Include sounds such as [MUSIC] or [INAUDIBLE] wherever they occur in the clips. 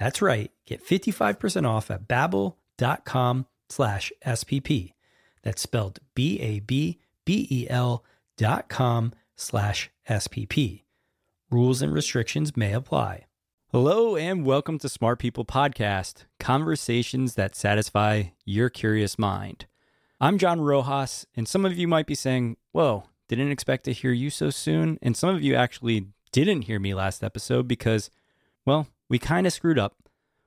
That's right. Get 55% off at babbel.com slash SPP. That's spelled B-A-B-B-E-L dot com slash SPP. Rules and restrictions may apply. Hello and welcome to Smart People Podcast, conversations that satisfy your curious mind. I'm John Rojas, and some of you might be saying, Whoa, didn't expect to hear you so soon. And some of you actually didn't hear me last episode because, well, we kind of screwed up.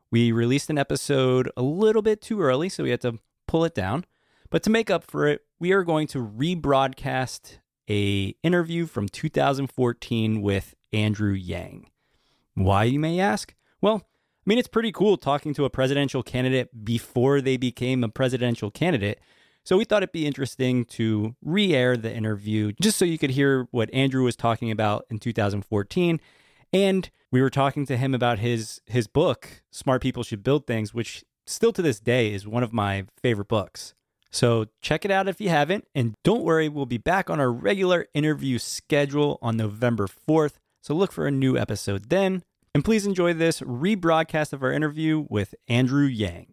We released an episode a little bit too early, so we had to pull it down. But to make up for it, we are going to rebroadcast a interview from 2014 with Andrew Yang. Why, you may ask? Well, I mean, it's pretty cool talking to a presidential candidate before they became a presidential candidate. So we thought it'd be interesting to re air the interview just so you could hear what Andrew was talking about in 2014. And we were talking to him about his his book, Smart People Should Build Things, which still to this day is one of my favorite books. So check it out if you haven't. And don't worry, we'll be back on our regular interview schedule on November 4th. So look for a new episode then. And please enjoy this rebroadcast of our interview with Andrew Yang.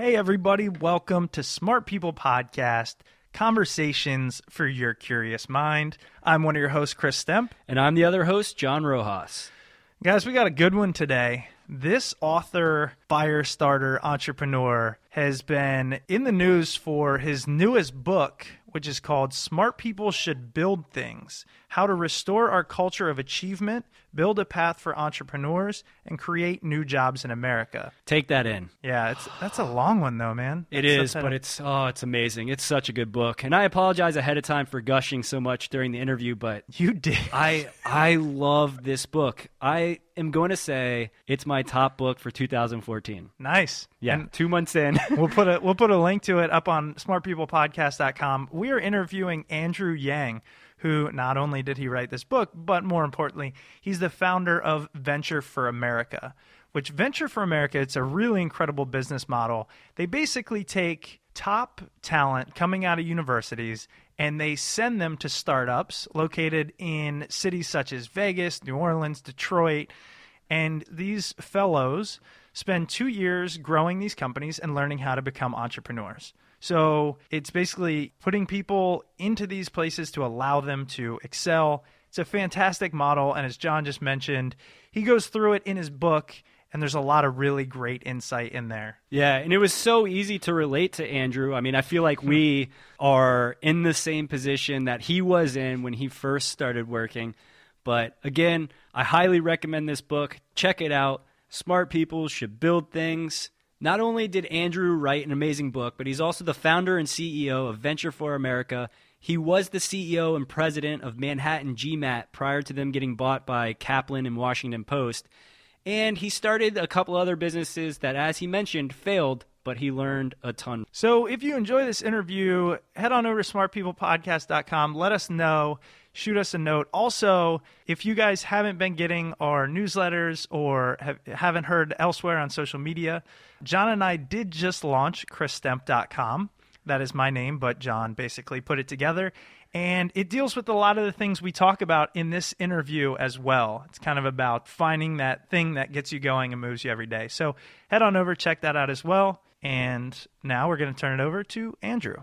Hey everybody, welcome to Smart People Podcast. Conversations for your curious mind. I'm one of your hosts, Chris Stemp. And I'm the other host, John Rojas. Guys, we got a good one today. This author, fire starter, entrepreneur has been in the news for his newest book, which is called Smart People Should Build Things How to Restore Our Culture of Achievement, Build a Path for Entrepreneurs, and Create New Jobs in America. Take that in. Yeah, it's that's a long one though, man. It That's is, a- but it's oh, it's amazing. It's such a good book. And I apologize ahead of time for gushing so much during the interview, but you did. I I love this book. I am going to say it's my top book for 2014. nice. Yeah, And 2 months in. [LAUGHS] we'll put a we'll put a link to it up on smartpeoplepodcast.com. We are interviewing Andrew Yang, who not only did he write this book, but more importantly, he's the founder of Venture for America. Which Venture for America, it's a really incredible business model. They basically take top talent coming out of universities and they send them to startups located in cities such as Vegas, New Orleans, Detroit, and these fellows spend two years growing these companies and learning how to become entrepreneurs. So it's basically putting people into these places to allow them to excel. It's a fantastic model. And as John just mentioned, he goes through it in his book, and there's a lot of really great insight in there. Yeah, and it was so easy to relate to Andrew. I mean, I feel like we are in the same position that he was in when he first started working. But again, I highly recommend this book. Check it out. Smart people should build things. Not only did Andrew write an amazing book, but he's also the founder and CEO of Venture for America. He was the CEO and president of Manhattan GMAT prior to them getting bought by Kaplan and Washington Post. And he started a couple other businesses that, as he mentioned, failed, but he learned a ton. So if you enjoy this interview, head on over to smartpeoplepodcast.com. Let us know. Shoot us a note. Also, if you guys haven't been getting our newsletters or have, haven't heard elsewhere on social media, John and I did just launch chrisstemp.com. That is my name, but John basically put it together. And it deals with a lot of the things we talk about in this interview as well. It's kind of about finding that thing that gets you going and moves you every day. So head on over, check that out as well. And now we're going to turn it over to Andrew.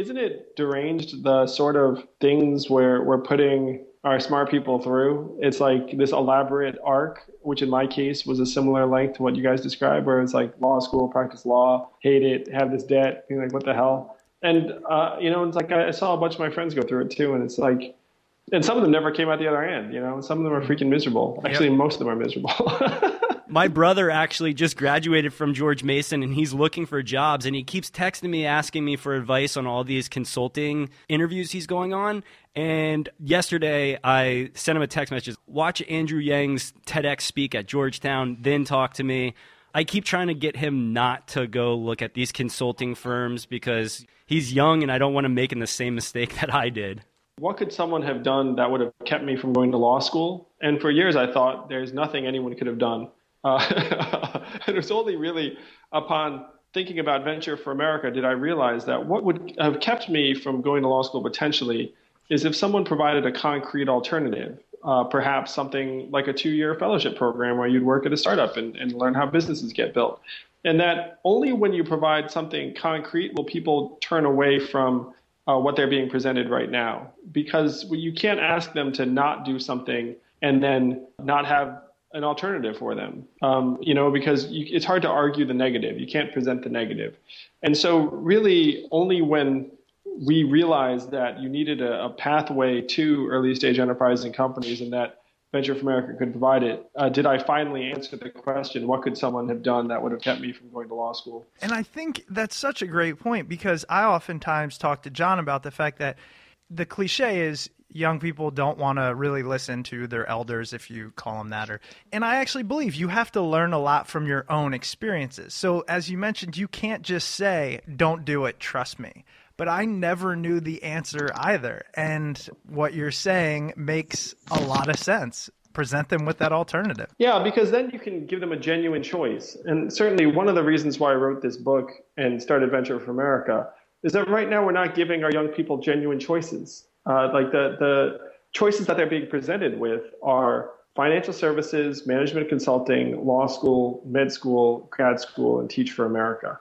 Isn't it deranged the sort of things where we're putting our smart people through? It's like this elaborate arc, which in my case was a similar length to what you guys described, where it's like law school, practice law, hate it, have this debt, being like, what the hell? And, uh, you know, it's like I saw a bunch of my friends go through it too, and it's like, and some of them never came out the other end, you know, some of them are freaking miserable. Actually, yep. most of them are miserable. [LAUGHS] my brother actually just graduated from George Mason and he's looking for jobs and he keeps texting me asking me for advice on all these consulting interviews he's going on. And yesterday I sent him a text message, watch Andrew Yang's TEDx speak at Georgetown, then talk to me. I keep trying to get him not to go look at these consulting firms because he's young and I don't want him making the same mistake [LAUGHS] that I did. What could someone have done that would have kept me from going to law school? And for years I thought there's nothing anyone could have done uh, [LAUGHS] it was only really upon thinking about Venture for America did I realize that what would have kept me from going to law school potentially is if someone provided a concrete alternative, uh, perhaps something like a two year fellowship program where you'd work at a startup and, and learn how businesses get built. And that only when you provide something concrete will people turn away from uh, what they're being presented right now. Because you can't ask them to not do something and then not have an alternative for them. Um, you know, because you, it's hard to argue the negative. You can't present the negative. And so, really, only when we realized that you needed a, a pathway to early stage enterprise and companies and that Venture for America could provide it, uh, did I finally answer the question, what could someone have done that would have kept me from going to law school? And I think that's such a great point because I oftentimes talk to John about the fact that the cliche is young people don't want to really listen to their elders if you call them that or and i actually believe you have to learn a lot from your own experiences. So as you mentioned you can't just say don't do it trust me. But i never knew the answer either and what you're saying makes a lot of sense. Present them with that alternative. Yeah because then you can give them a genuine choice. And certainly one of the reasons why i wrote this book and started venture for america is that right now we're not giving our young people genuine choices uh, like the, the choices that they're being presented with are financial services, management consulting, law school, med school, grad school, and Teach for America.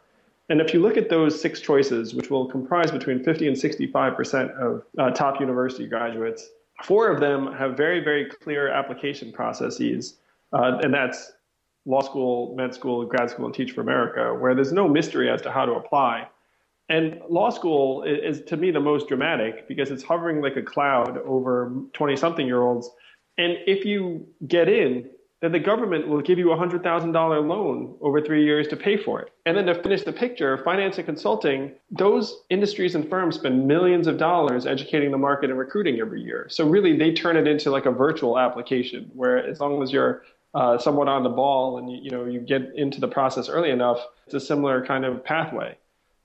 And if you look at those six choices, which will comprise between 50 and 65% of uh, top university graduates, four of them have very, very clear application processes. Uh, and that's law school, med school, grad school, and Teach for America, where there's no mystery as to how to apply. And law school is, to me the most dramatic because it's hovering like a cloud over 20 something year olds. And if you get in, then the government will give you a $100,000 loan over three years to pay for it. And then to finish the picture, finance and consulting, those industries and firms spend millions of dollars educating the market and recruiting every year. So really, they turn it into like a virtual application where as long as you're uh, somewhat on the ball and you, you know you get into the process early enough, it's a similar kind of pathway.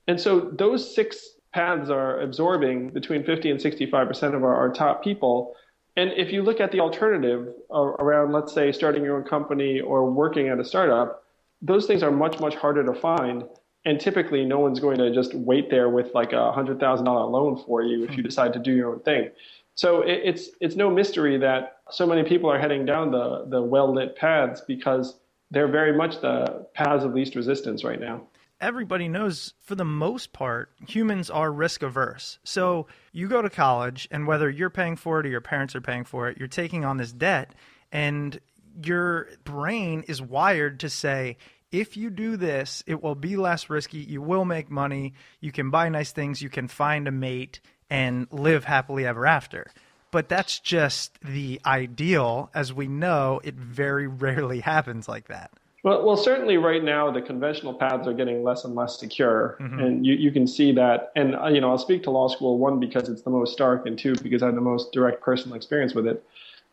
And so those six paths are absorbing between 50 and 65% of our, our top people. And if you look at the alternative around, let's say, starting your own company or working at a startup, those things are much, much harder to find. And typically, no one's going to just wait there with like a $100,000 loan for you if you hmm. decide to do your own thing. So it, it's, it's no mystery that so many people are heading down the, the well lit paths because they're very much the paths of least resistance right now everybody knows for the most part, humans are risk averse. So you go to college, and whether you're paying for it or your parents are paying for it, you're taking on this debt, and your brain is wired to say, if you do this, it will be less risky. You will make money. You can buy nice things. You can find a mate and live happily ever after. But that's just the ideal. As we know, it very [LAUGHS] rarely happens like that. Well, well, certainly right now the conventional paths are getting less and less secure, mm-hmm. and you, you can see that. And uh, you know, I'll speak to law school one because it's the most stark, and two because I have the most direct personal experience with it.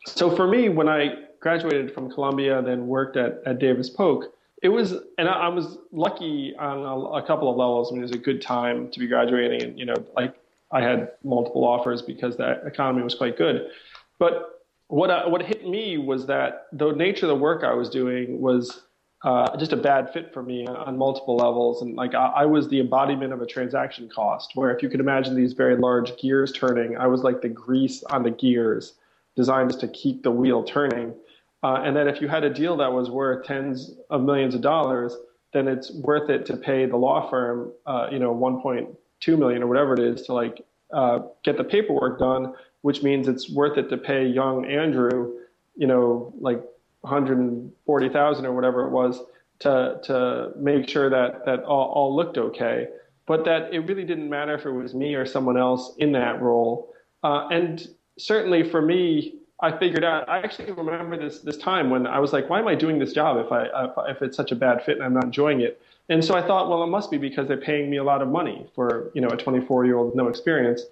So for me, when I graduated from Columbia, then worked at, at Davis Polk, it was, and I, I was lucky on a, a, couple of levels. I mean, it was a good time to be graduating, and you know, like I had multiple offers because the economy was quite good. But what I, what hit me was that the nature of the work I was doing was uh, just a bad fit for me on, multiple levels. And like I, I, was the embodiment of a transaction cost, where if you could imagine these very large gears turning, I was like the grease on the gears designed just to keep the wheel turning. Uh, and that if you had a deal that was worth tens of millions of dollars, then it's worth it to pay the law firm, uh, you know, 1.2 million or whatever it is to like uh, get the paperwork done, which means it's worth it to pay young Andrew, you know, like 140,000 or whatever it was to to make sure that that all, all looked okay, but that it really didn't matter if it was me or someone else in that role. Uh, and certainly for me, I figured out. I actually remember this this time when I was like, "Why am I doing this job if I if, if it's such a bad fit and I'm not enjoying it?" And so I thought, well, it must be because they're paying me a lot of money for you know a 24 year old with no experience.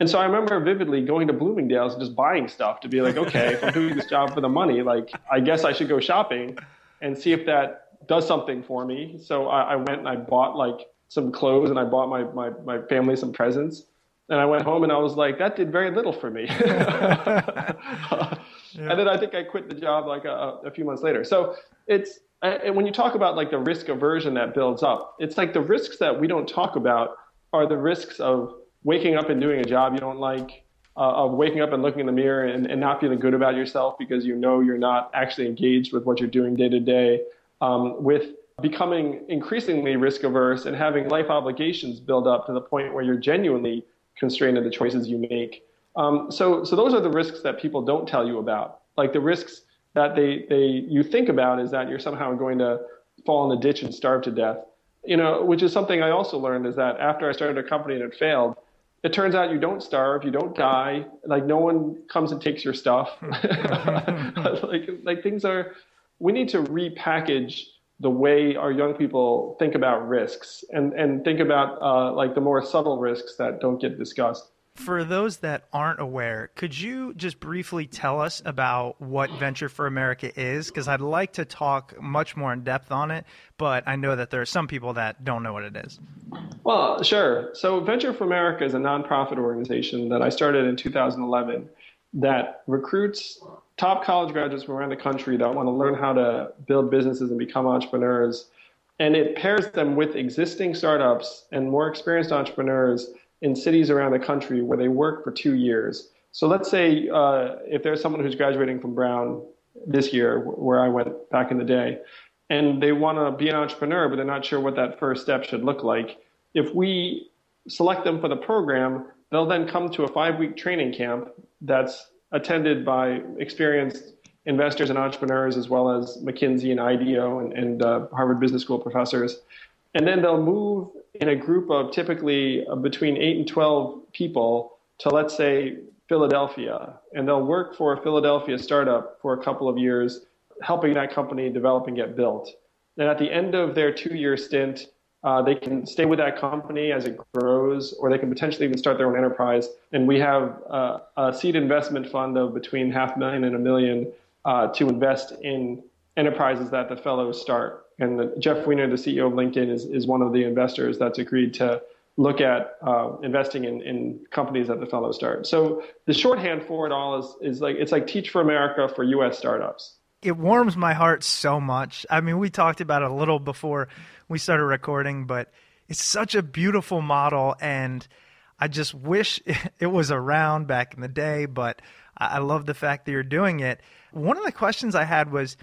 And so I remember vividly going to Bloomingdale's and just buying stuff to be like, okay, if I'm doing this job for the money, like I guess I should go shopping and see if that does something for me. So I, I went and I bought like some clothes and I bought my, my, my family some presents. And I went home and I was like, that did very little for me. [LAUGHS] yeah. And then I think I quit the job like a, a few months later. So it's, and when you talk about like the risk aversion that builds up, it's like the risks that we don't talk about are the risks of waking up and doing a job you don't like, uh, of waking up and looking in the mirror and, and, not feeling good about yourself because you know you're not actually engaged with what you're doing day to day, um, with becoming increasingly risk averse and having life obligations build up to the point where you're genuinely constrained in the choices you make. Um, so, so those are the risks that people don't tell you about. Like the risks that they, they you think about is that you're somehow going to fall in a ditch and starve to death. You know, which is something I also learned is that after I started a company and it failed, it turns out you don't starve, you don't die. Like no one comes and takes your stuff. [LAUGHS] [LAUGHS] like like things are. We need to repackage the way our young people think about risks and and think about uh, like the more subtle risks that don't get discussed. For those that aren't aware, could you just briefly tell us about what Venture for America is? Because I'd like to talk much more in depth on it, but I know that there are some people that don't know what it is. Well, sure. So, Venture for America is a nonprofit organization that I started in 2011 that recruits top college graduates from around the country that want to learn how to build businesses and become entrepreneurs. And it pairs them with existing startups and more experienced entrepreneurs in cities around the country where they work for two years. So let's say uh, if there's someone who's graduating from Brown this year, where I went back in the day, and they want to be an entrepreneur, but they're not sure what that first step should look like. If we select them for the program, they'll then come to a five week training camp that's attended by experienced investors and entrepreneurs, as well as McKinsey and IDEO and, and uh, Harvard Business School professors. And then they'll move in a group of typically uh, between 8 and 12 people to, let's say, Philadelphia. And they'll work for a Philadelphia startup for a couple of years, helping that company develop and get built. And at the end of their two year stint, uh, they can stay with that company as it grows, or they can potentially even start their own enterprise. And we have uh, a seed investment fund of between half a million and a million uh, to invest in enterprises that the fellows start. And the, Jeff Weiner, the CEO of LinkedIn, is, is one of the investors that's agreed to look at uh, investing in, in companies that the fellows start. So the shorthand for it all is, is like it's like Teach for America for U.S. startups. It warms my heart so much. I mean, we talked about it a little before we started recording, but it's such a beautiful model, and I just wish [LAUGHS] it was around back in the day. But I love the fact that you're doing it. One of the questions I had was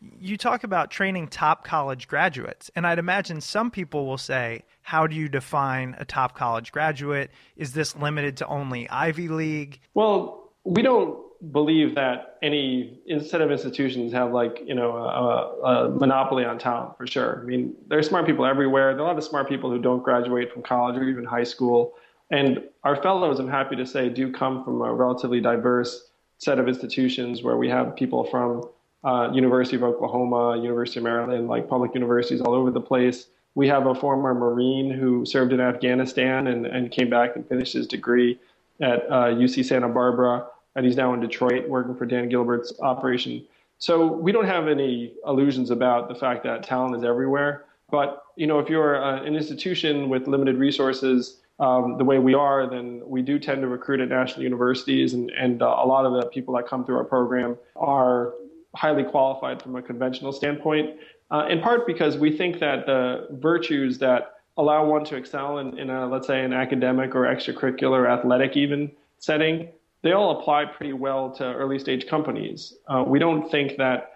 you talk about training top college graduates, and I'd imagine some people will say, How do you define a top college graduate? Is this limited to only Ivy League? Well, we don't believe that any instead of institutions have like you know a, a, monopoly on talent for sure. I mean, there's smart people everywhere. There are a lot of smart people who don't graduate from college or even high school, and our fellows, I'm happy to say, do come from a relatively diverse set of institutions where we have people from uh, University of Oklahoma, University of Maryland, like public universities all over the place. We have a former Marine who served in Afghanistan and, and came back and finished his degree at uh, UC Santa Barbara, and he's now in Detroit working for Dan Gilbert's operation. So we don't have any illusions about the fact that talent is everywhere. But you know, if you're uh, an institution with limited resources, um, the way we are, then we do tend to recruit at national universities, and, and uh, a lot of the people that come through our program are highly qualified from a conventional standpoint. Uh, in part because we think that the virtues that allow one to excel in, in a, let's say, an academic or extracurricular, athletic even setting, they all apply pretty well to early stage companies. Uh, we don't think that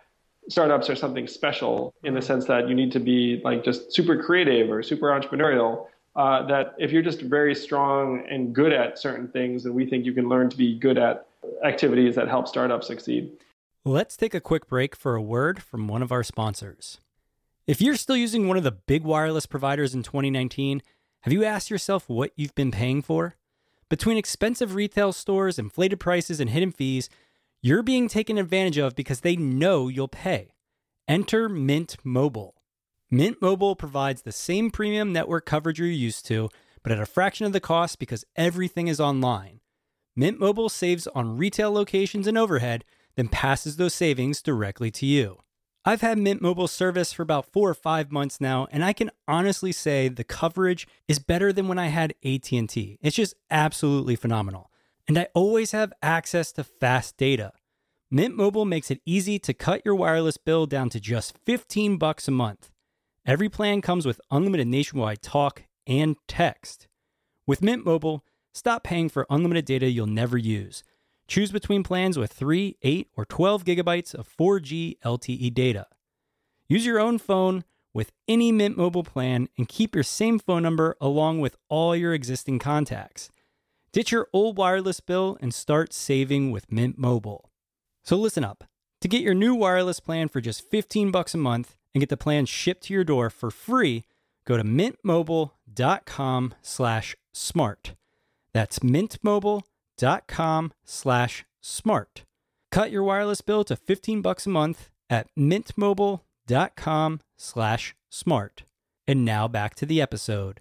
startups are something special in the sense that you need to be like just super creative or super entrepreneurial. Uh, that if you're just very strong and good at certain things, then we think you can learn to be good at activities that help startups succeed. Let's take a quick break for a word from one of our sponsors. If you're still using one of the big wireless providers in 2019, have you asked yourself what you've been paying for? Between expensive retail stores, inflated prices, and hidden fees, you're being taken advantage of because they know you'll pay. Enter Mint Mobile. Mint Mobile provides the same premium network coverage you're used to, but at a fraction of the cost because everything is online. Mint Mobile saves on retail locations and overhead, then passes those savings directly to you. I've had Mint Mobile service for about 4 or 5 months now, and I can honestly say the coverage is better than when I had AT&T. It's just absolutely phenomenal and I always have access to fast data. Mint Mobile makes it easy to cut your wireless bill down to just 15 bucks a month. Every plan comes with unlimited nationwide talk and text. With Mint Mobile, stop paying for unlimited data you'll never use. Choose between plans with 3, 8, or 12 gigabytes of 4G LTE data. Use your own phone with any Mint Mobile plan and keep your same phone number along with all your existing contacts. Ditch your old wireless bill and start saving with Mint Mobile. So listen up. To get your new wireless plan for just 15 bucks a month and get the plan shipped to your door for free, go to mintmobile.com slash smart. That's mintmobile.com slash smart. Cut your wireless bill to 15 bucks a month at mintmobile.com slash smart. And now back to the episode.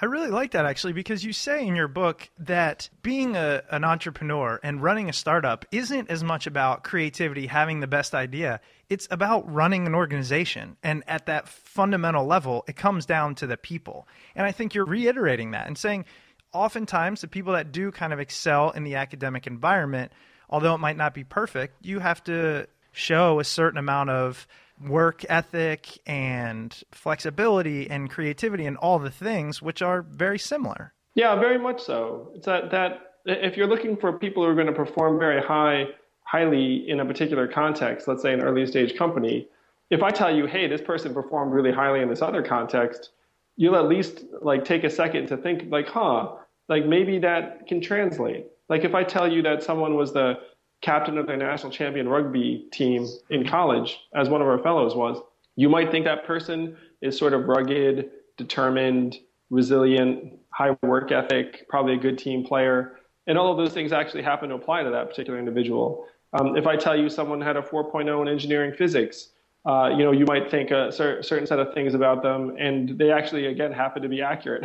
I really like that actually because you say in your book that being a, an entrepreneur and running a startup isn't as much about creativity, having the best idea. It's about running an organization. And at that fundamental level, it comes down to the people. And I think you're reiterating that and saying oftentimes the people that do kind of excel in the academic environment, although it might not be perfect, you have to show a certain amount of work ethic and flexibility and creativity and all the things which are very similar. Yeah, very much so. It's that that if you're looking for people who are going to perform very high highly in a particular context, let's say an early stage company, if I tell you, "Hey, this person performed really highly in this other context," you'll at least like take a second to think like, "Huh, like maybe that can translate." Like if I tell you that someone was the captain of their national champion rugby team in college, as one of our fellows was, you might think that person is sort of rugged, determined, resilient, high work ethic, probably a good team player. And all of those things actually happen to apply to that particular individual. Um, if I tell you someone had a 4.0 in engineering physics, uh, you know, you might think a cer- certain set of things about them, and they actually, again, happen to be accurate.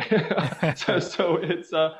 [LAUGHS] so, [LAUGHS] so, it's, uh,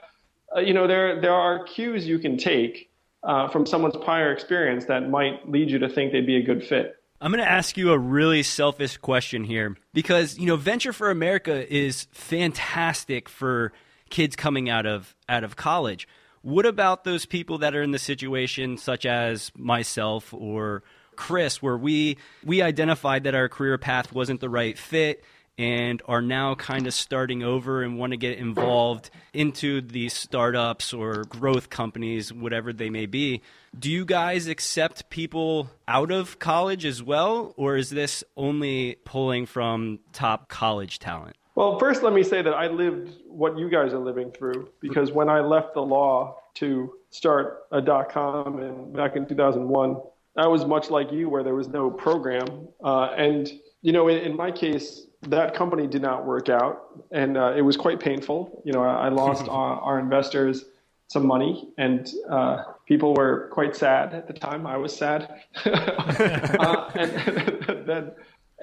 uh, you know, there there are cues you can take uh, from someone's prior experience that might lead you to think they'd be a good fit. I'm going to ask you a really selfish question here because, you know, Venture for America is fantastic for kids coming out of out of college. What about those people that are in the situation such as myself or Chris where we we identified that our career path wasn't the right fit and are now kind of starting over and want to get involved into these startups or growth companies, whatever they may be. Do you guys accept people out of college as well, or is this only pulling from top college talent? Well, first, let me say that I lived what you guys are living through because when I left the law to start a dot com and back in 2001, I was much like you, where there was no program. Uh, and, you know, in, in my case, that company did not work out, and uh, it was quite painful. You know, I, I lost [LAUGHS] our, our, investors, some money, and uh, people were quite sad at the time. I was sad. [LAUGHS] uh, and, and [LAUGHS] then,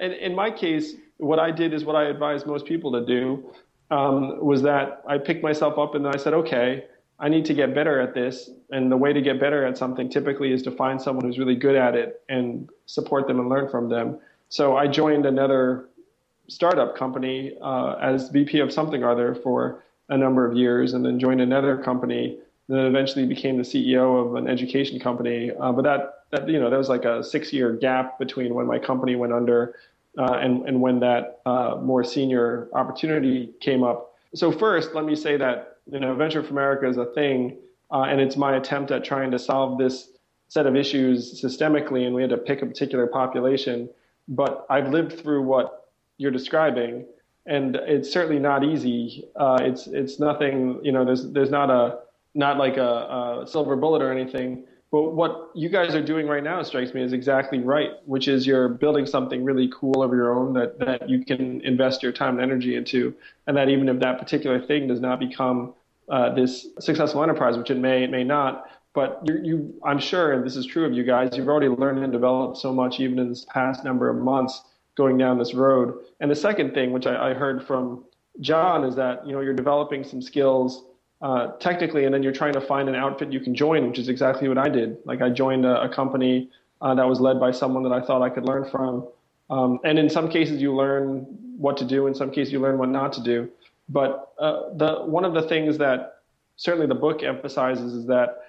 and in my case, what I did is what I advise most people to do um, was that I picked myself up and I said, okay, I need to get better at this. And the way to get better at something typically is to find someone who's really good at it and support them and learn from them. So I joined another startup company uh, as VP of something or other for a number of years, and then joined another company. Then eventually became the CEO of an education company. Uh, but that, that you know there was like a six-year gap between when my company went under uh, and and when that uh, more senior opportunity came up. So first, let me say that you know Venture for America is a thing, uh, and it's my attempt at trying to solve this set of issues systemically, and we had to pick a particular population. But I've lived through what you're describing, and it's certainly not easy. Uh, it's it's nothing. You know, there's there's not a not like a, a, silver bullet or anything. But what you guys are doing right now strikes me as exactly right, which is you're building something really cool of your own that that you can invest your time and energy into, and that even if that particular thing does not become uh, this successful enterprise, which it may it may not, but you, you, I'm sure, and this is true of you guys, you've already learned and developed so much even in this past number of months going down this road. And the second thing, which I, I heard from John, is that you know you're developing some skills uh, technically, and then you're trying to find an outfit you can join, which is exactly what I did. Like I joined a, a company uh, that was led by someone that I thought I could learn from. Um, and in some cases, you learn what to do. In some cases, you learn what not to do. But uh, the one of the things that certainly the book emphasizes is that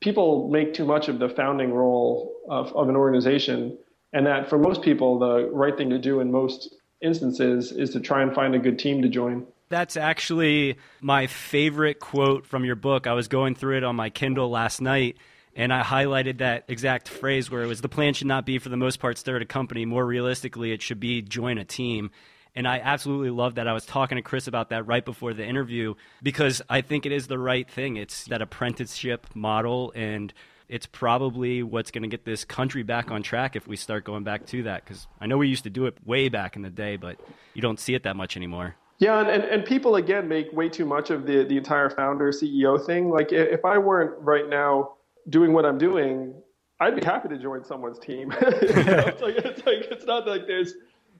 people make too much of the founding role of, of an organization and that for most people, the right thing to do in most instances is to try and find a good team to join. That's actually my favorite quote from your book. I was going through it on my Kindle last night and I highlighted that exact phrase where it was the plan should not be for the most part start a company. More realistically, it should be join a team. And I absolutely love that. I was talking to Chris about that right before the interview because I think it is the right thing. It's that apprenticeship model and it's probably what's going to get this country back on track if we start going back to that. Because I know we used to do it way back in the day, but you don't see it that much anymore. Yeah, and, and, and people again make way too much of the the entire founder CEO thing. Like if I weren't right now doing what I'm doing, I'd be happy to join someone's team. [LAUGHS] you know, it's like it's like it's not like there's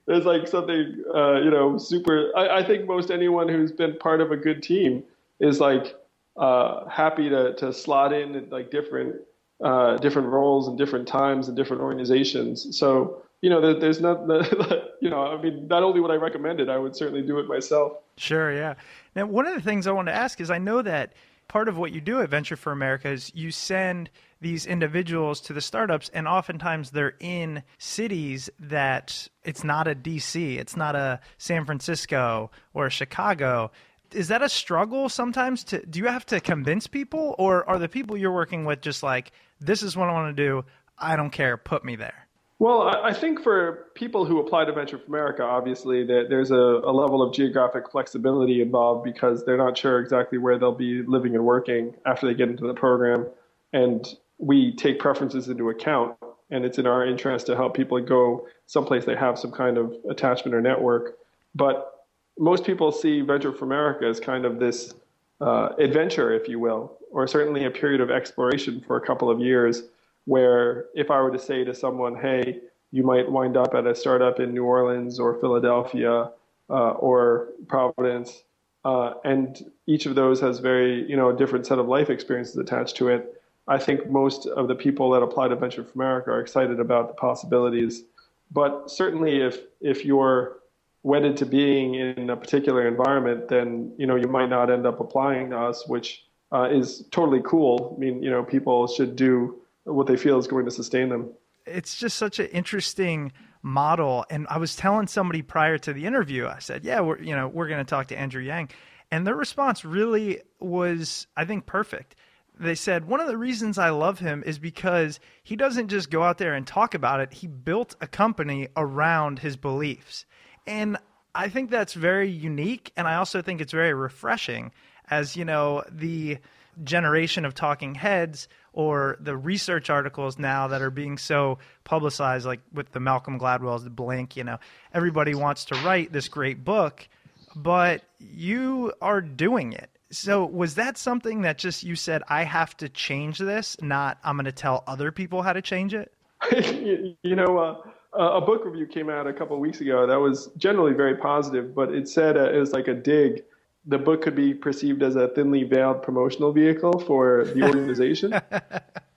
there's like something uh, you know super. I, I think most anyone who's been part of a good team is like uh, happy to to slot in like different uh, different roles and different times and different organizations. So you know, there, there's not, [LAUGHS] you know, I mean, not only would I recommend it, I would certainly do it myself. Sure, yeah. Now, one of the things I want to ask is, I know that part of what you do at Venture for America is you send these individuals to the startups, and oftentimes they're in cities that it's not a DC, it's not a San Francisco or Chicago is that a struggle sometimes to do you have to convince people or are the people you're working with just like this is what I want to do I don't care put me there well, I think for people who apply to Venture for America, obviously there's a, a, level of geographic flexibility involved because they're not sure exactly where they'll be living and working after they get into the program. And we take preferences into account, and it's in our interest to help people go someplace they have some kind of attachment or network. But most people see Venture for America as kind of this uh, adventure, if you will, or certainly a period of exploration for a couple of years. Where if I were to say to someone, hey, you might wind up at a startup in New Orleans or Philadelphia uh, or Providence, uh, and each of those has very, you know, a different set of life experiences attached to it. I think most of the people that apply to Venture for America are excited about the possibilities. But certainly, if if you're wedded to being in a particular environment, then you know you might not end up applying to us, which uh, is totally cool. I mean, you know, people should do what they feel is going to sustain them. It's just such an interesting model. And I was telling somebody prior to the interview, I said, "Yeah, we're you know we're going to talk to Andrew Yang," and their response really was, I think, perfect. They said one of the reasons I love him is because he doesn't just go out there and talk about it. He built a company around his beliefs and I think that's very unique. And I also think it's very refreshing as, you know, the generation of talking heads or the research articles now that are being so publicized, like with the Malcolm Gladwell's The you know, everybody wants to write this great book, but you are doing it. So was that something that just you said I have to change this, not I'm going to tell other people how to change it? [LAUGHS] you, know, uh, a book review came out a couple of weeks ago that was generally very positive, but it said uh, it was like a dig. The book could be perceived as a thinly veiled promotional vehicle for the [LAUGHS] organization.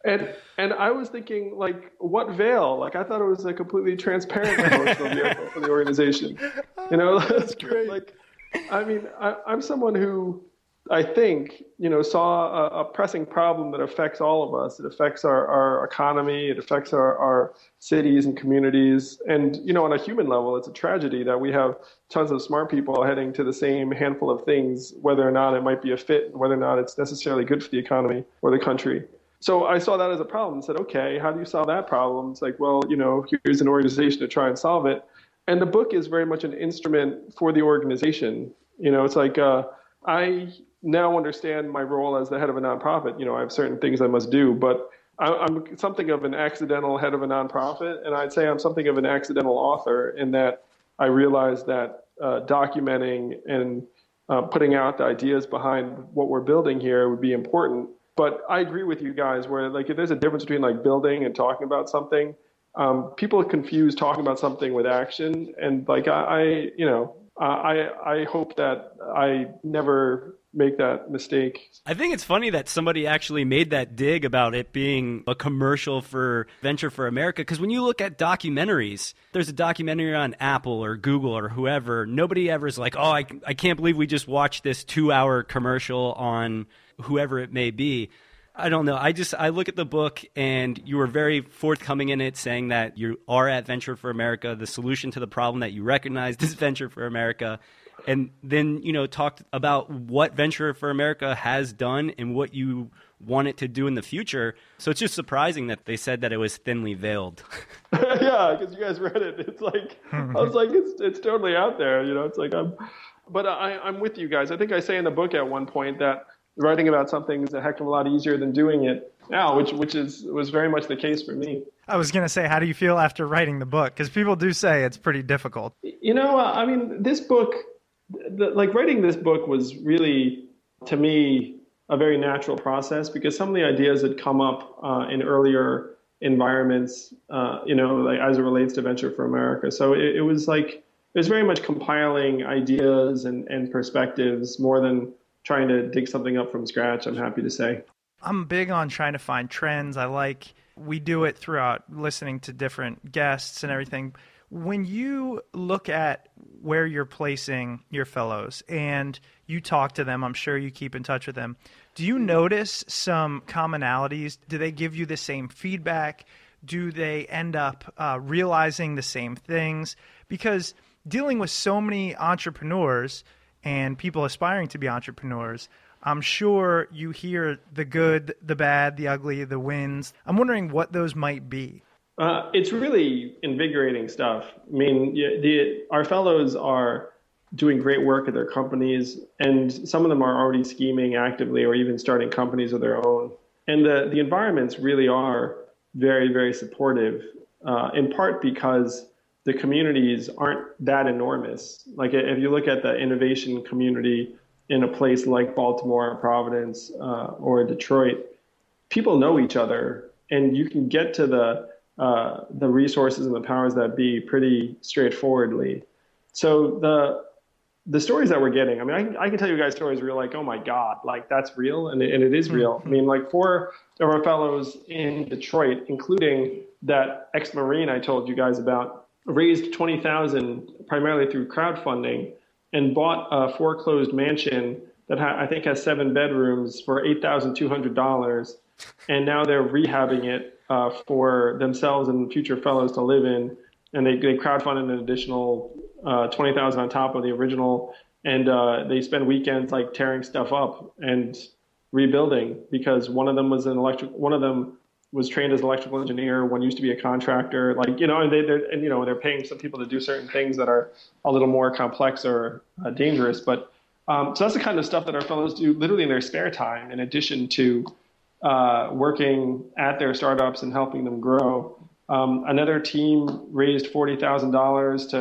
and and I was thinking, like, what veil? Like, I thought it was a completely transparent promotional vehicle for the organization. You know, [LAUGHS] that's great. Like, I mean, I, I'm someone who I think, you know, saw a, a, pressing problem that affects all of us. It affects our, our economy. It affects our, our cities and communities. And, you know, on a human level, it's a tragedy that we have tons of smart people heading to the same handful of things, whether or not it might be a fit, whether or not it's necessarily good for the economy or the country. So I saw that as a problem and said, okay, how do you solve that problem? It's like, well, you know, here's an organization to try and solve it. And the book is very much an instrument for the organization. You know, it's like, uh, I now understand my role as the head of a nonprofit. You know, I have certain things I must do, but I'm something of an accidental head of a nonprofit, and I'd say I'm something of an accidental author in that I realize that uh, documenting and uh, putting out the ideas behind what we're building here would be important. But I agree with you guys where like if there's a difference between like building and talking about something. Um, people confuse talking about something with action, and like I, I you know, I I hope that I never make that mistake. I think it's funny that somebody actually made that dig about it being a commercial for Venture for America. Because when you look at documentaries, there's a documentary on Apple or Google or whoever. Nobody ever is like, oh, I, I can't believe we just watched this two hour commercial on whoever it may be. I don't know. I just I look at the book and you were very forthcoming in it, saying that you are at Venture for America. The solution to the problem that you recognized is [LAUGHS] Venture for America, and then you know talked about what Venture for America has done and what you want it to do in the future. So it's just surprising that they said that it was thinly veiled. [LAUGHS] [LAUGHS] yeah, because you guys read it. It's like I was like, it's it's totally out there. You know, it's like I'm, but I, I'm with you guys. I think I say in the book at one point that writing about something is a heck of a lot easier than doing it now, which which is was very much the case for me. I was gonna say, how do you feel after writing the book? Because people do say it's pretty difficult. You know, uh, I mean, this book, the, like writing this book, was really to me a very natural process because some of the ideas had come up uh, in earlier environments, uh, you know, like as it relates to Venture for America. So it, it was like it was very much compiling ideas and, and perspectives more than trying to dig something up from scratch, I'm happy to say. I'm big on trying to find trends. I like we do it throughout listening to different guests and everything. When you look at where you're placing your fellows and you talk to them, I'm sure you keep in touch with them. Do you notice some commonalities? Do they give you the same feedback? Do they end up uh, realizing the same things? Because dealing with so many entrepreneurs, and people aspiring to be entrepreneurs, I'm sure you hear the good, the bad, the ugly, the wins. I'm wondering what those might be. Uh, it's really invigorating stuff. I mean, the, our fellows are doing great work at their companies, and some of them are already scheming actively or even starting companies of their own. And the, the environments really are very, very supportive, uh, in part because the communities aren't that enormous. Like if you look at the innovation community in a place like Baltimore, Providence, uh, or Detroit, people know each other, and you can get to the uh, the resources and the powers that be pretty straightforwardly. So the the stories that we're getting, I mean, I can, I can tell you guys stories where you're like, oh my God, like that's real. And, and it is real. I mean, like four of our fellows in Detroit, including that ex Marine I told you guys about, raised 20,000 primarily through crowdfunding and bought a foreclosed mansion that ha- I think has seven bedrooms for $8,200. And now they're rehabbing it uh, for themselves and future fellows to live in. And they, they crowdfunded an additional uh, 20,000 on top of the original. And uh, they spend weekends like tearing stuff up and rebuilding because one of them was an electric, one of them was trained as an electrical engineer. One used to be a contractor. Like you know, and they they're, and you know they're paying some people to do certain things that are a little more complex or uh, dangerous. But um, so that's the kind of stuff that our fellows do literally in their spare time, in addition to uh, working at their startups and helping them grow. Um, another team raised forty thousand dollars to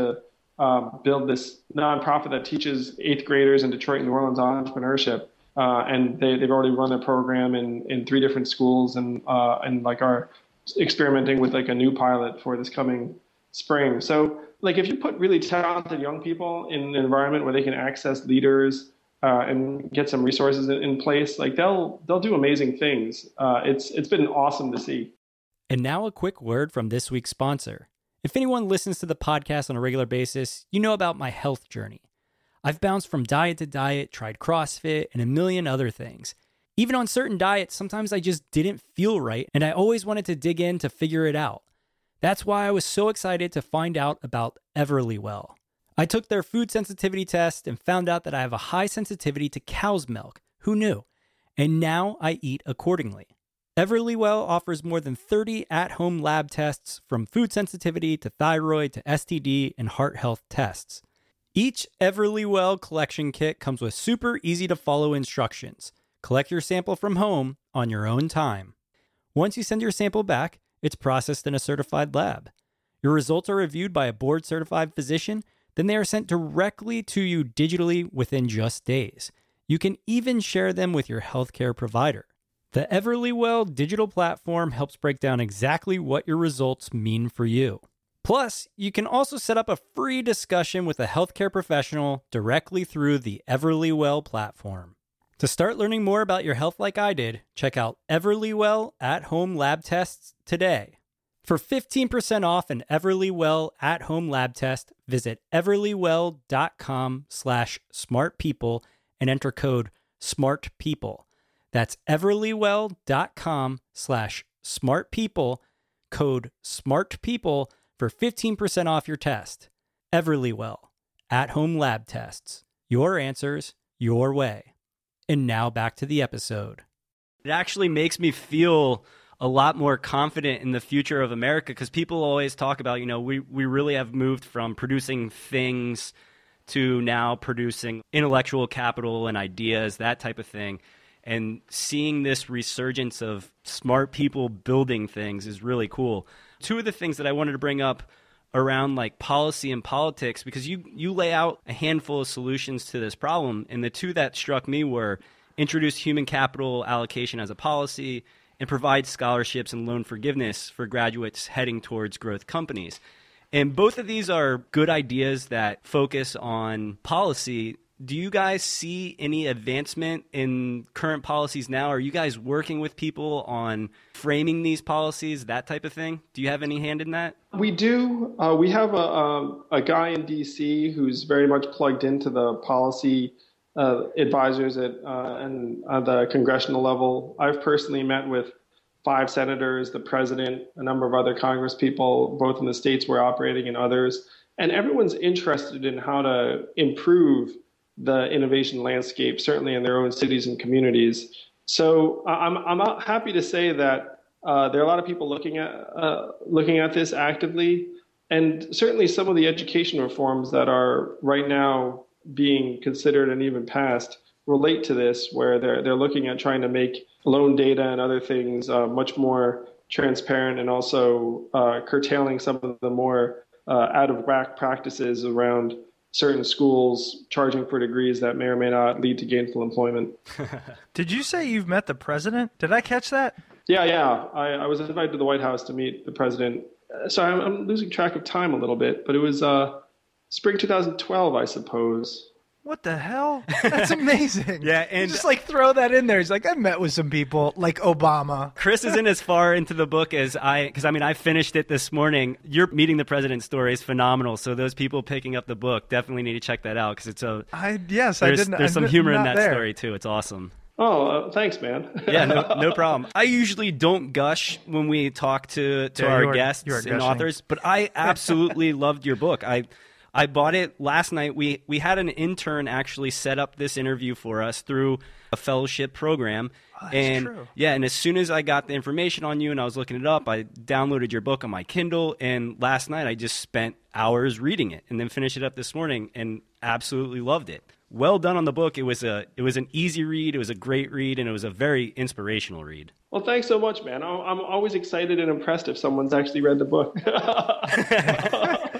um, build this nonprofit that teaches eighth graders in Detroit and New Orleans entrepreneurship. uh, and they, they've already run their program in, in three different schools and uh, and like are experimenting with like a new pilot for this coming spring. So like if you put really talented young people in an environment where they can access leaders uh, and get some resources in, in, place, like they'll they'll do amazing things. Uh, it's it's been awesome to see. And now a quick word from this week's sponsor. If anyone listens to the podcast on a regular basis, you know about my health journey. I've bounced from diet to diet, tried CrossFit, and a million other things. Even on certain diets, sometimes I just didn't feel right, and I always wanted to dig in to figure it out. That's why I was so excited to find out about Everlywell. I took their food sensitivity test and found out that I have a high sensitivity to cow's milk. Who knew? And now I eat accordingly. Everlywell offers more than 30 at home lab tests from food sensitivity to thyroid to STD and heart health tests. Each Everlywell collection kit comes with super easy to follow instructions. Collect your sample from home on your own time. Once you send your sample back, it's processed in a certified lab. Your results are reviewed by a board certified physician, then they are sent directly to you digitally within just days. You can even share them with your healthcare provider. The Everlywell digital platform helps break down exactly what your results mean for you. Plus, you can also set up a free discussion with a healthcare professional directly through the Everlywell platform. To start learning more about your health like I did, check out Everlywell at home lab tests today. For 15% off an Everlywell at home lab test, visit everlywell.com slash smartpeople and enter code SMARTPeople. That's everlywell.com slash smartpeople, code SMARTPeople for 15% off your test. Everlywell, at home lab tests. Your answers, your way. And now back to the episode. It actually makes me feel a lot more confident in the future of America because people always talk about, you know, we, we really have moved from producing things to now producing intellectual capital and ideas, that type of thing. And seeing this resurgence of smart people building things is really cool two of the things that I wanted to bring up around like policy and politics because you you lay out a handful of solutions to this problem and the two that struck me were introduce human capital allocation as a policy and provide scholarships and loan forgiveness for graduates heading towards growth companies. And both of these are good ideas that focus on policy do you guys see any advancement in current policies now? Are you guys working with people on framing these policies, that type of thing? Do you have any hand in that? We do. Uh, we have a, a, a, guy in DC who's very much plugged into the policy uh, advisors at uh, and at the congressional level. I've personally met with five senators, the president, a number of other Congress people, both in the states we're operating and others. And everyone's interested in how to improve the innovation landscape, certainly in their own cities and communities. So I'm, I'm happy to say that uh, there are a lot of people looking at uh, looking at this actively, and certainly some of the education reforms that are right now being considered and even passed relate to this, where they're they're looking at trying to make loan data and other things uh, much more transparent, and also uh, curtailing some of the more uh, out of whack practices around certain schools charging for degrees that may or may not lead to gainful employment. [LAUGHS] Did you say you've met the president? Did I catch that? Yeah, yeah. I, I was invited to the White House to meet the president. Sorry, I'm, I'm losing track of time a little bit, but it was uh, spring 2012, I suppose. What the hell? [LAUGHS] That's amazing. yeah, and you just like throw that in there. He's like, I met with some people like Obama. Chris isn't as far into the book as I, because I mean, I finished it this morning. Your meeting the president story is phenomenal. So those people picking up the book definitely need to check that out because it's a. I yes, I didn't. There's some I'm humor in that there. story too. It's awesome. Oh, uh, thanks, man. [LAUGHS] yeah, no, no problem. I usually don't gush when we talk to, to Yeah, our are- guests and gushing. authors, but I absolutely [LAUGHS] loved your book. I I bought it last night. We we had an intern actually set up this interview for us through a fellowship program. Oh, that's and true. yeah, and as soon as I got the information on you and I was looking it up, I downloaded your book on my Kindle and last night I just spent hours reading it and then finished it up this morning and absolutely loved it. Well done on the book. It was a it was an easy read, it was a great read and it was a very inspirational read. Well, thanks so much, man. I'm I'm always excited and impressed if someone's actually read the book. [LAUGHS] [LAUGHS]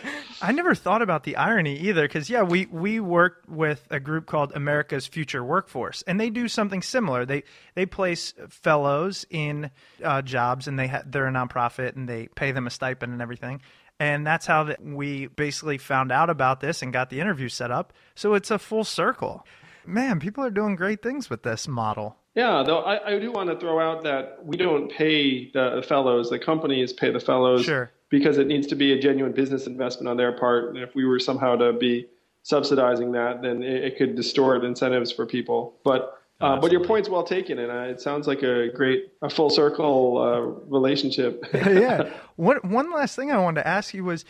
I never thought about the irony either, because yeah, we we work with a group called America's Future Workforce, and they do something similar. They they place fellows in uh, jobs, and they ha- they're a nonprofit, and they pay them a stipend and everything. And that's how that we basically found out about this and got the interview set up. So it's a full circle. Man, people are doing great things with this model. Yeah, though I, I do want to throw out that we don't pay the fellows. The companies pay the fellows Sure. Because it needs to be a genuine business investment on their part. And if we were somehow to be subsidizing that, then it, it could distort incentives for people. But uh, but your point's well taken, and uh, it sounds like a great, a full circle uh, relationship. [LAUGHS] [LAUGHS] yeah. One one last thing I wanted to ask you was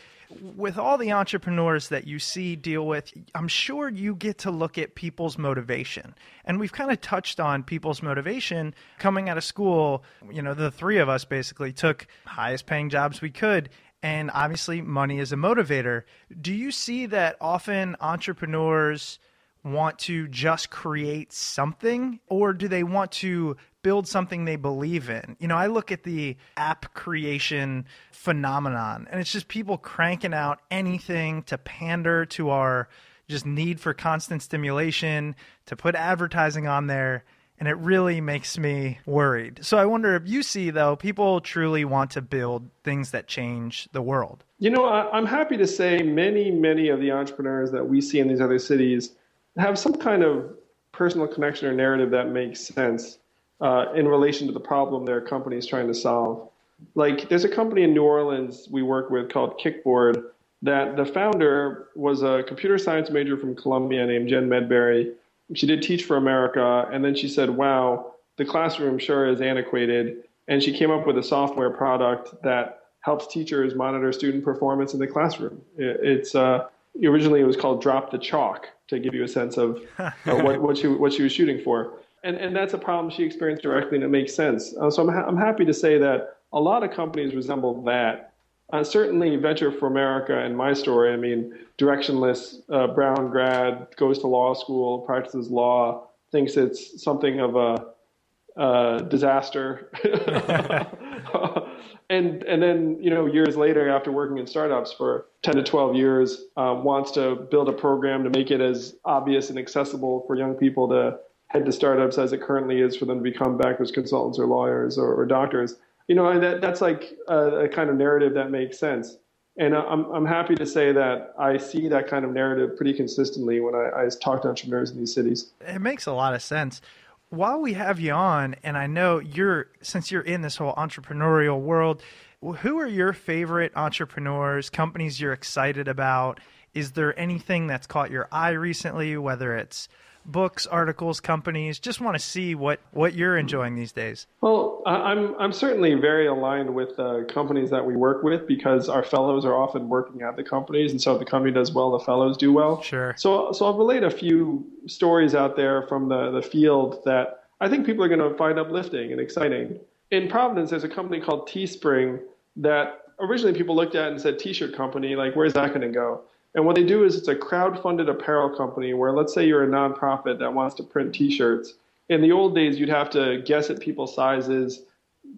with all the entrepreneurs that you see deal with, I'm sure you get to look at people's motivation. And we've kind of touched on people's motivation coming out of school. You know, the three of us basically took highest paying jobs we could. And obviously, money is a motivator. Do you see that often entrepreneurs want to just create something or do they want to build something they believe in? You know, I look at the app creation phenomenon and it's just people cranking out anything to pander to our just need for constant stimulation, to put advertising on there. And it really makes me worried. So I wonder if you see, though, people truly want to build things that change the world. You know, I'm happy to say many, many of the entrepreneurs that we see in these other cities have some kind of personal connection or narrative that makes sense uh, in relation to the problem their company is trying to solve. Like, there's a company in New Orleans we work with called Kickboard that the founder was a computer science major from Columbia named Jen Medbery. She did Teach for America, and then she said, Wow, the classroom sure is antiquated. And she came up with a software product that helps teachers monitor student performance in the classroom. It's uh, originally it was called Drop the Chalk to give you a sense of [LAUGHS] uh, what, what she what she was shooting for. And and that's a problem she experienced directly, and it makes sense. Uh, so I'm ha- I'm happy to say that a lot of companies resemble that. Uh, certainly, Venture for America and my story. I mean, directionless uh, Brown grad goes to law school, practices law, thinks it's something of a uh, disaster. [LAUGHS] and and then you know years later, after working in startups for 10 to 12 years, um, wants to build a program to make it as obvious and accessible for young people to head to startups as it currently is for them to become backers, consultants, or lawyers or, or doctors. You know, and that that's like a, a kind of narrative that makes sense. And I'm I'm happy to say that I see that kind of narrative pretty consistently when I, I talk to entrepreneurs in these cities. It makes a lot of sense. While we have you on, and I know you're, since you're in this whole entrepreneurial world, who are your favorite entrepreneurs, companies you're excited about? Is there anything that's caught your eye recently, whether it's books, articles, companies? Just want to see what, what you're enjoying these days. Well, I- I'm I'm certainly very aligned with the companies that we work with because our fellows are often working at the companies, and so if the company does well, the fellows do well. Sure. So so I'll relate a few stories out there from the the field that I think people are going to find uplifting and exciting. In Providence, there's a company called Teespring that originally people looked at and said T-shirt company, like where's that going to go? And what they do is it's a crowd-funded apparel company where let's say you're a nonprofit that wants to print T-shirts. In the old days, you'd have to guess at people's sizes,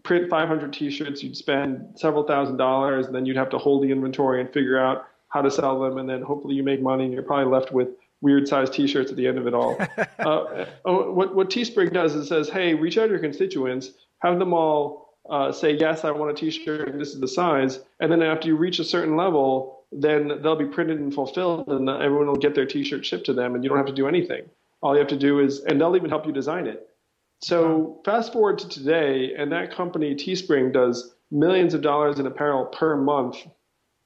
print 500 T-shirts, you'd spend several thousand dollars, and then you'd have to hold the inventory and figure out how to sell them, and then hopefully you make money, and you're probably left with weird sized T-shirts at the end of it all. [LAUGHS] uh, oh, what what Teespring does is says, hey, reach out to your constituents, have them all uh, say, yes, I want a T-shirt, and this is the size, and then after you reach a certain level, then they'll be printed and fulfilled, and everyone will get their T-shirt shipped to them, and you don't have to do anything. All you have to do is, and they'll even help you design it. So fast forward to today, and that company Teespring does millions of dollars in apparel per month.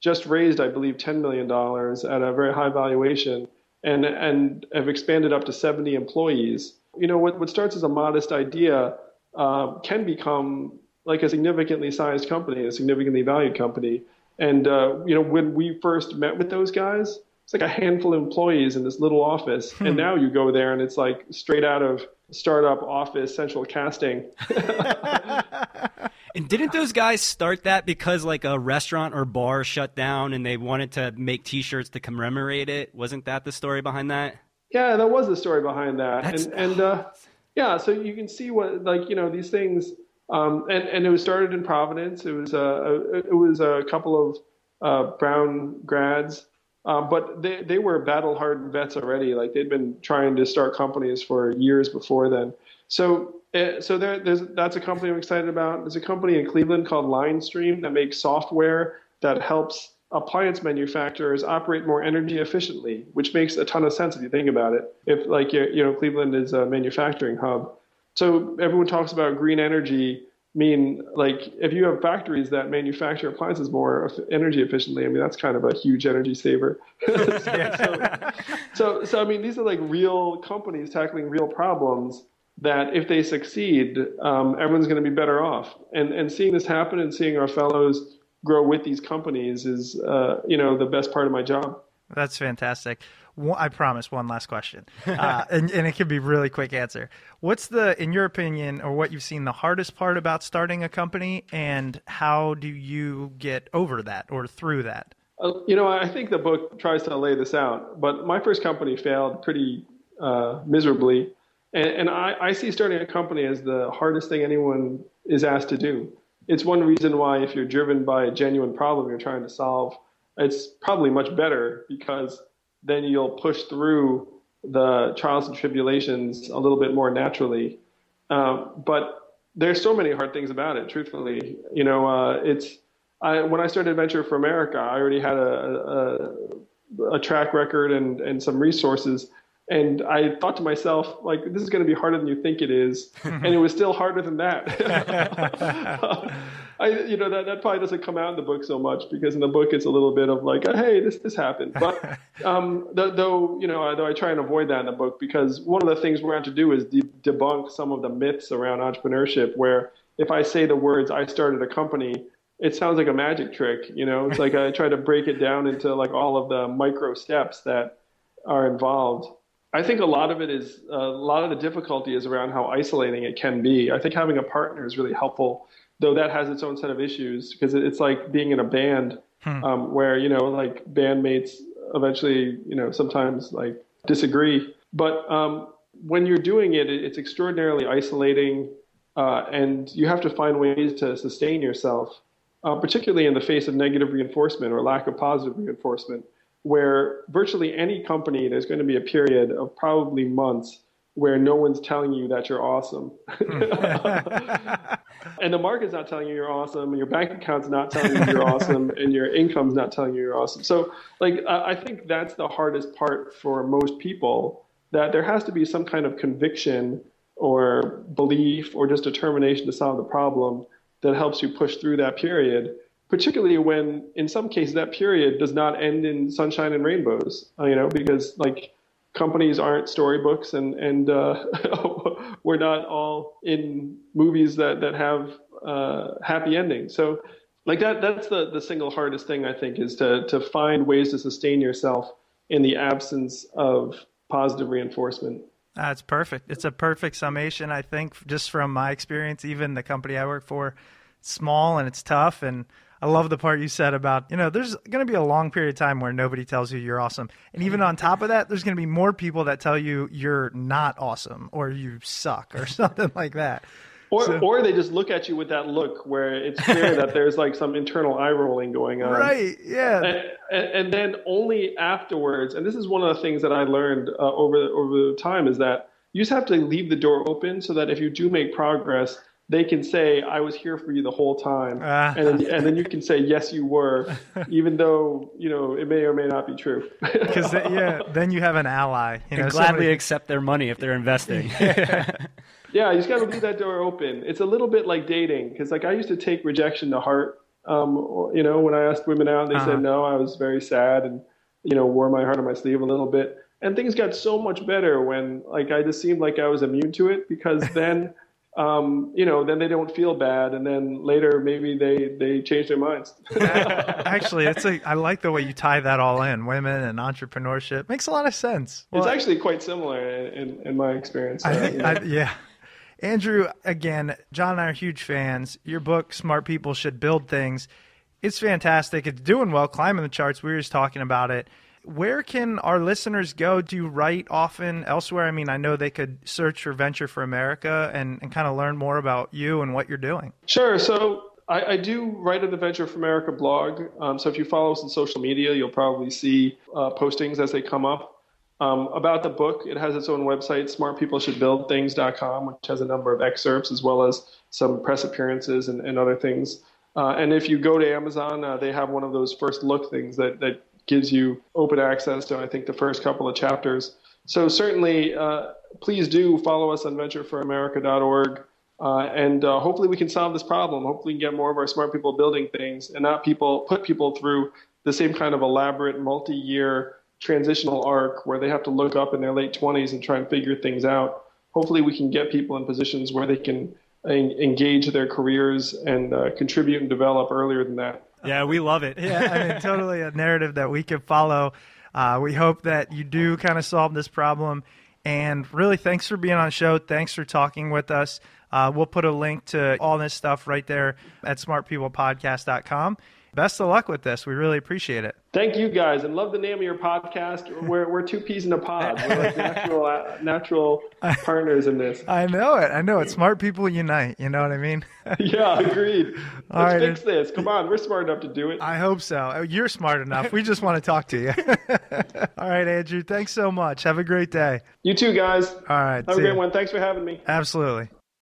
Just raised, I believe, ten million dollars at a very high valuation, and and have expanded up to 70 employees. You know, what what starts as a modest idea uh, can become like a significantly sized company, a significantly valued company. And uh, you know, when we first met with those guys, it's like a handful of employees in this little office, and now you go there and it's like straight out of startup office central casting. [LAUGHS] And didn't those guys start that because like a restaurant or bar shut down and they wanted to make T-shirts to commemorate it? Wasn't that the story behind that? Yeah, that was the story behind that, That's- and and uh, yeah, so you can see what like you know these things, um, and and it was started in Providence. It was uh, a it was a couple of uh, Brown grads Um, but they, they were battle hardened vets already. Like they'd been trying to start companies for years before then. So uh, so there, there's that's a company I'm excited about. There's a company in Cleveland called Linestream that makes software that helps appliance manufacturers operate more energy efficiently, which makes a ton of sense if you think about it. If like you know Cleveland is a manufacturing hub, so everyone talks about green energy. I Mean like if you have factories that manufacture appliances more energy efficiently, I mean that's kind of a huge energy saver. [LAUGHS] [LAUGHS] so, so, so I mean these are like real companies tackling real problems that if they succeed, um, everyone's going to be better off. And and seeing this happen and seeing our fellows grow with these companies is, uh, you know, the best part of my job. That's fantastic. I promise one last question, uh, and, and it can be really quick answer. What's the, in your opinion, or what you've seen, the hardest part about starting a company, and how do you get over that or through that? Uh, you know, I think the book tries to lay this out, but my first company failed pretty uh, miserably, and, and I, I see starting a company as the hardest thing anyone is asked to do it's one reason why if you're driven by a genuine problem you're trying to solve, it's probably much better because then you'll push through the trials and tribulations a little bit more naturally. Um, but there's so many hard things about it. Truthfully, you know, uh, it's I, when I started Venture for America, I already had a, a, a track record and, and some resources and I thought to myself, like, this is going to be harder than you think it is, [LAUGHS] and it was still harder than that. [LAUGHS] [LAUGHS] I, you know, that, that probably doesn't come out in the book so much because in the book it's a little bit of like, hey, this this happened. But um, though, you know, though I try and avoid that in the book because one of the things we're going to do is de- debunk some of the myths around entrepreneurship. Where if I say the words "I started a company," it sounds like a magic trick. You know, it's like I try to break it down into like all of the micro steps that are involved. I think a lot of it is uh, a lot of the difficulty is around how isolating it can be. I think having a partner is really helpful, though that has its own set of issues because it's like being in a band hmm. um, where you know like bandmates eventually you know sometimes like disagree. But um, when you're doing it, it's extraordinarily isolating, uh, and you have to find ways to sustain yourself, uh, particularly in the face of negative reinforcement or lack of positive reinforcement where virtually any company, there's going to be a period of probably months where no one's telling you that you're awesome. [LAUGHS] and the market's not telling you you're awesome, and your bank account's not telling you you're awesome, [LAUGHS] and your income's not telling you you're awesome. So, like, I think that's the hardest part for most people that there has to be some kind of conviction or belief or just determination to solve the problem that helps you push through that period particularly when in some cases that period does not end in sunshine and rainbows uh, you know because like companies aren't storybooks and and uh, [LAUGHS] we're not all in movies that that have uh, happy endings. So like that that's the the single hardest thing i think is to to find ways to sustain yourself in the absence of positive reinforcement. That's perfect. It's a perfect summation i think just from my experience even the company i work for small and it's tough and I love the part you said about, you know, there's going to be a long period of time where nobody tells you you're awesome. And even on top of that, there's going to be more people that tell you you're not awesome or you suck or [LAUGHS] something like that. Or, so, or they just look at you with that look where it's clear that [LAUGHS] there's like some internal eye rolling going on. Right. Yeah. And, and, and, then only afterwards, and this is one of the things that I learned uh, over over time is that you just have to leave the door open so that if you do make progress, they can say, "I was here for you the whole time," uh, and then, and then you can say, "Yes, you were," [LAUGHS] even though you know it may or may not be true. [LAUGHS] Because yeah, then you have an ally. You know, gladly somebody... accept their money if they're investing. [LAUGHS] yeah, you just got to leave that door open. It's a little bit like dating because like I used to take rejection to heart. Um, you know, when I asked women out, they uh-huh. said no. I was very sad and you know wore my heart on my sleeve a little bit. And things got so much better when like I just seemed like I was immune to it because then um, you know, then they don't feel bad, and then later maybe they they change their minds. [LAUGHS] actually, it's a I like the way you tie that all in. Women and entrepreneurship makes a lot of sense. Well, it's actually quite similar in, in my experience. I yeah. I, yeah. Andrew, again, John and I are huge fans. Your book, Smart People Should Build Things, it's fantastic. It's doing well, climbing the charts. We were just talking about it where can our listeners go? Do you write often elsewhere? I mean, I know they could search for Venture for America and, and kind of learn more about you and what you're doing. Sure. So I, I, do write on the Venture for America blog. Um, so if you follow us on social media, you'll probably see uh, postings as they come up. Um, about the book, it has its own website, smartpeopleshouldbuildthings.com, which has a number of excerpts as well as some press appearances and, and other things. Uh, and if you go to Amazon, uh, they have one of those first look things that, that gives you open access to, I think, the first couple of chapters. So certainly, uh, please do follow us on ventureforamerica.org. Uh, and uh, hopefully we can solve this problem. Hopefully we can get more of our smart people building things and not people put people through the same kind of elaborate multi-year transitional arc where they have to look up in their late 20s and try and figure things out. Hopefully we can get people in positions where they can engage their careers and uh, contribute and develop earlier than that. Yeah, we love it. yeah, I mean, totally a narrative that we can follow. Uh, we hope that you do kind of solve this problem. And really, thanks for being on the show. Thanks for talking with us. Uh, we'll put a link to all this stuff right there at smartpeoplepodcast.com best of luck with this. We really appreciate it. Thank you guys, and love the name of your podcast. We're we're two peas in a pod. We're like natural uh, natural [LAUGHS] partners in this. I know it. I know it. Smart people unite. You know what I mean? [LAUGHS] yeah, agreed. Let's right. fix this. Come on, we're smart enough to do it. I hope so. Oh, you're smart enough. We just want to talk to you. [LAUGHS] All right, Andrew. Thanks so much. Have a great day. You too, guys. All right. Have a great you. one. Thanks for having me. Absolutely.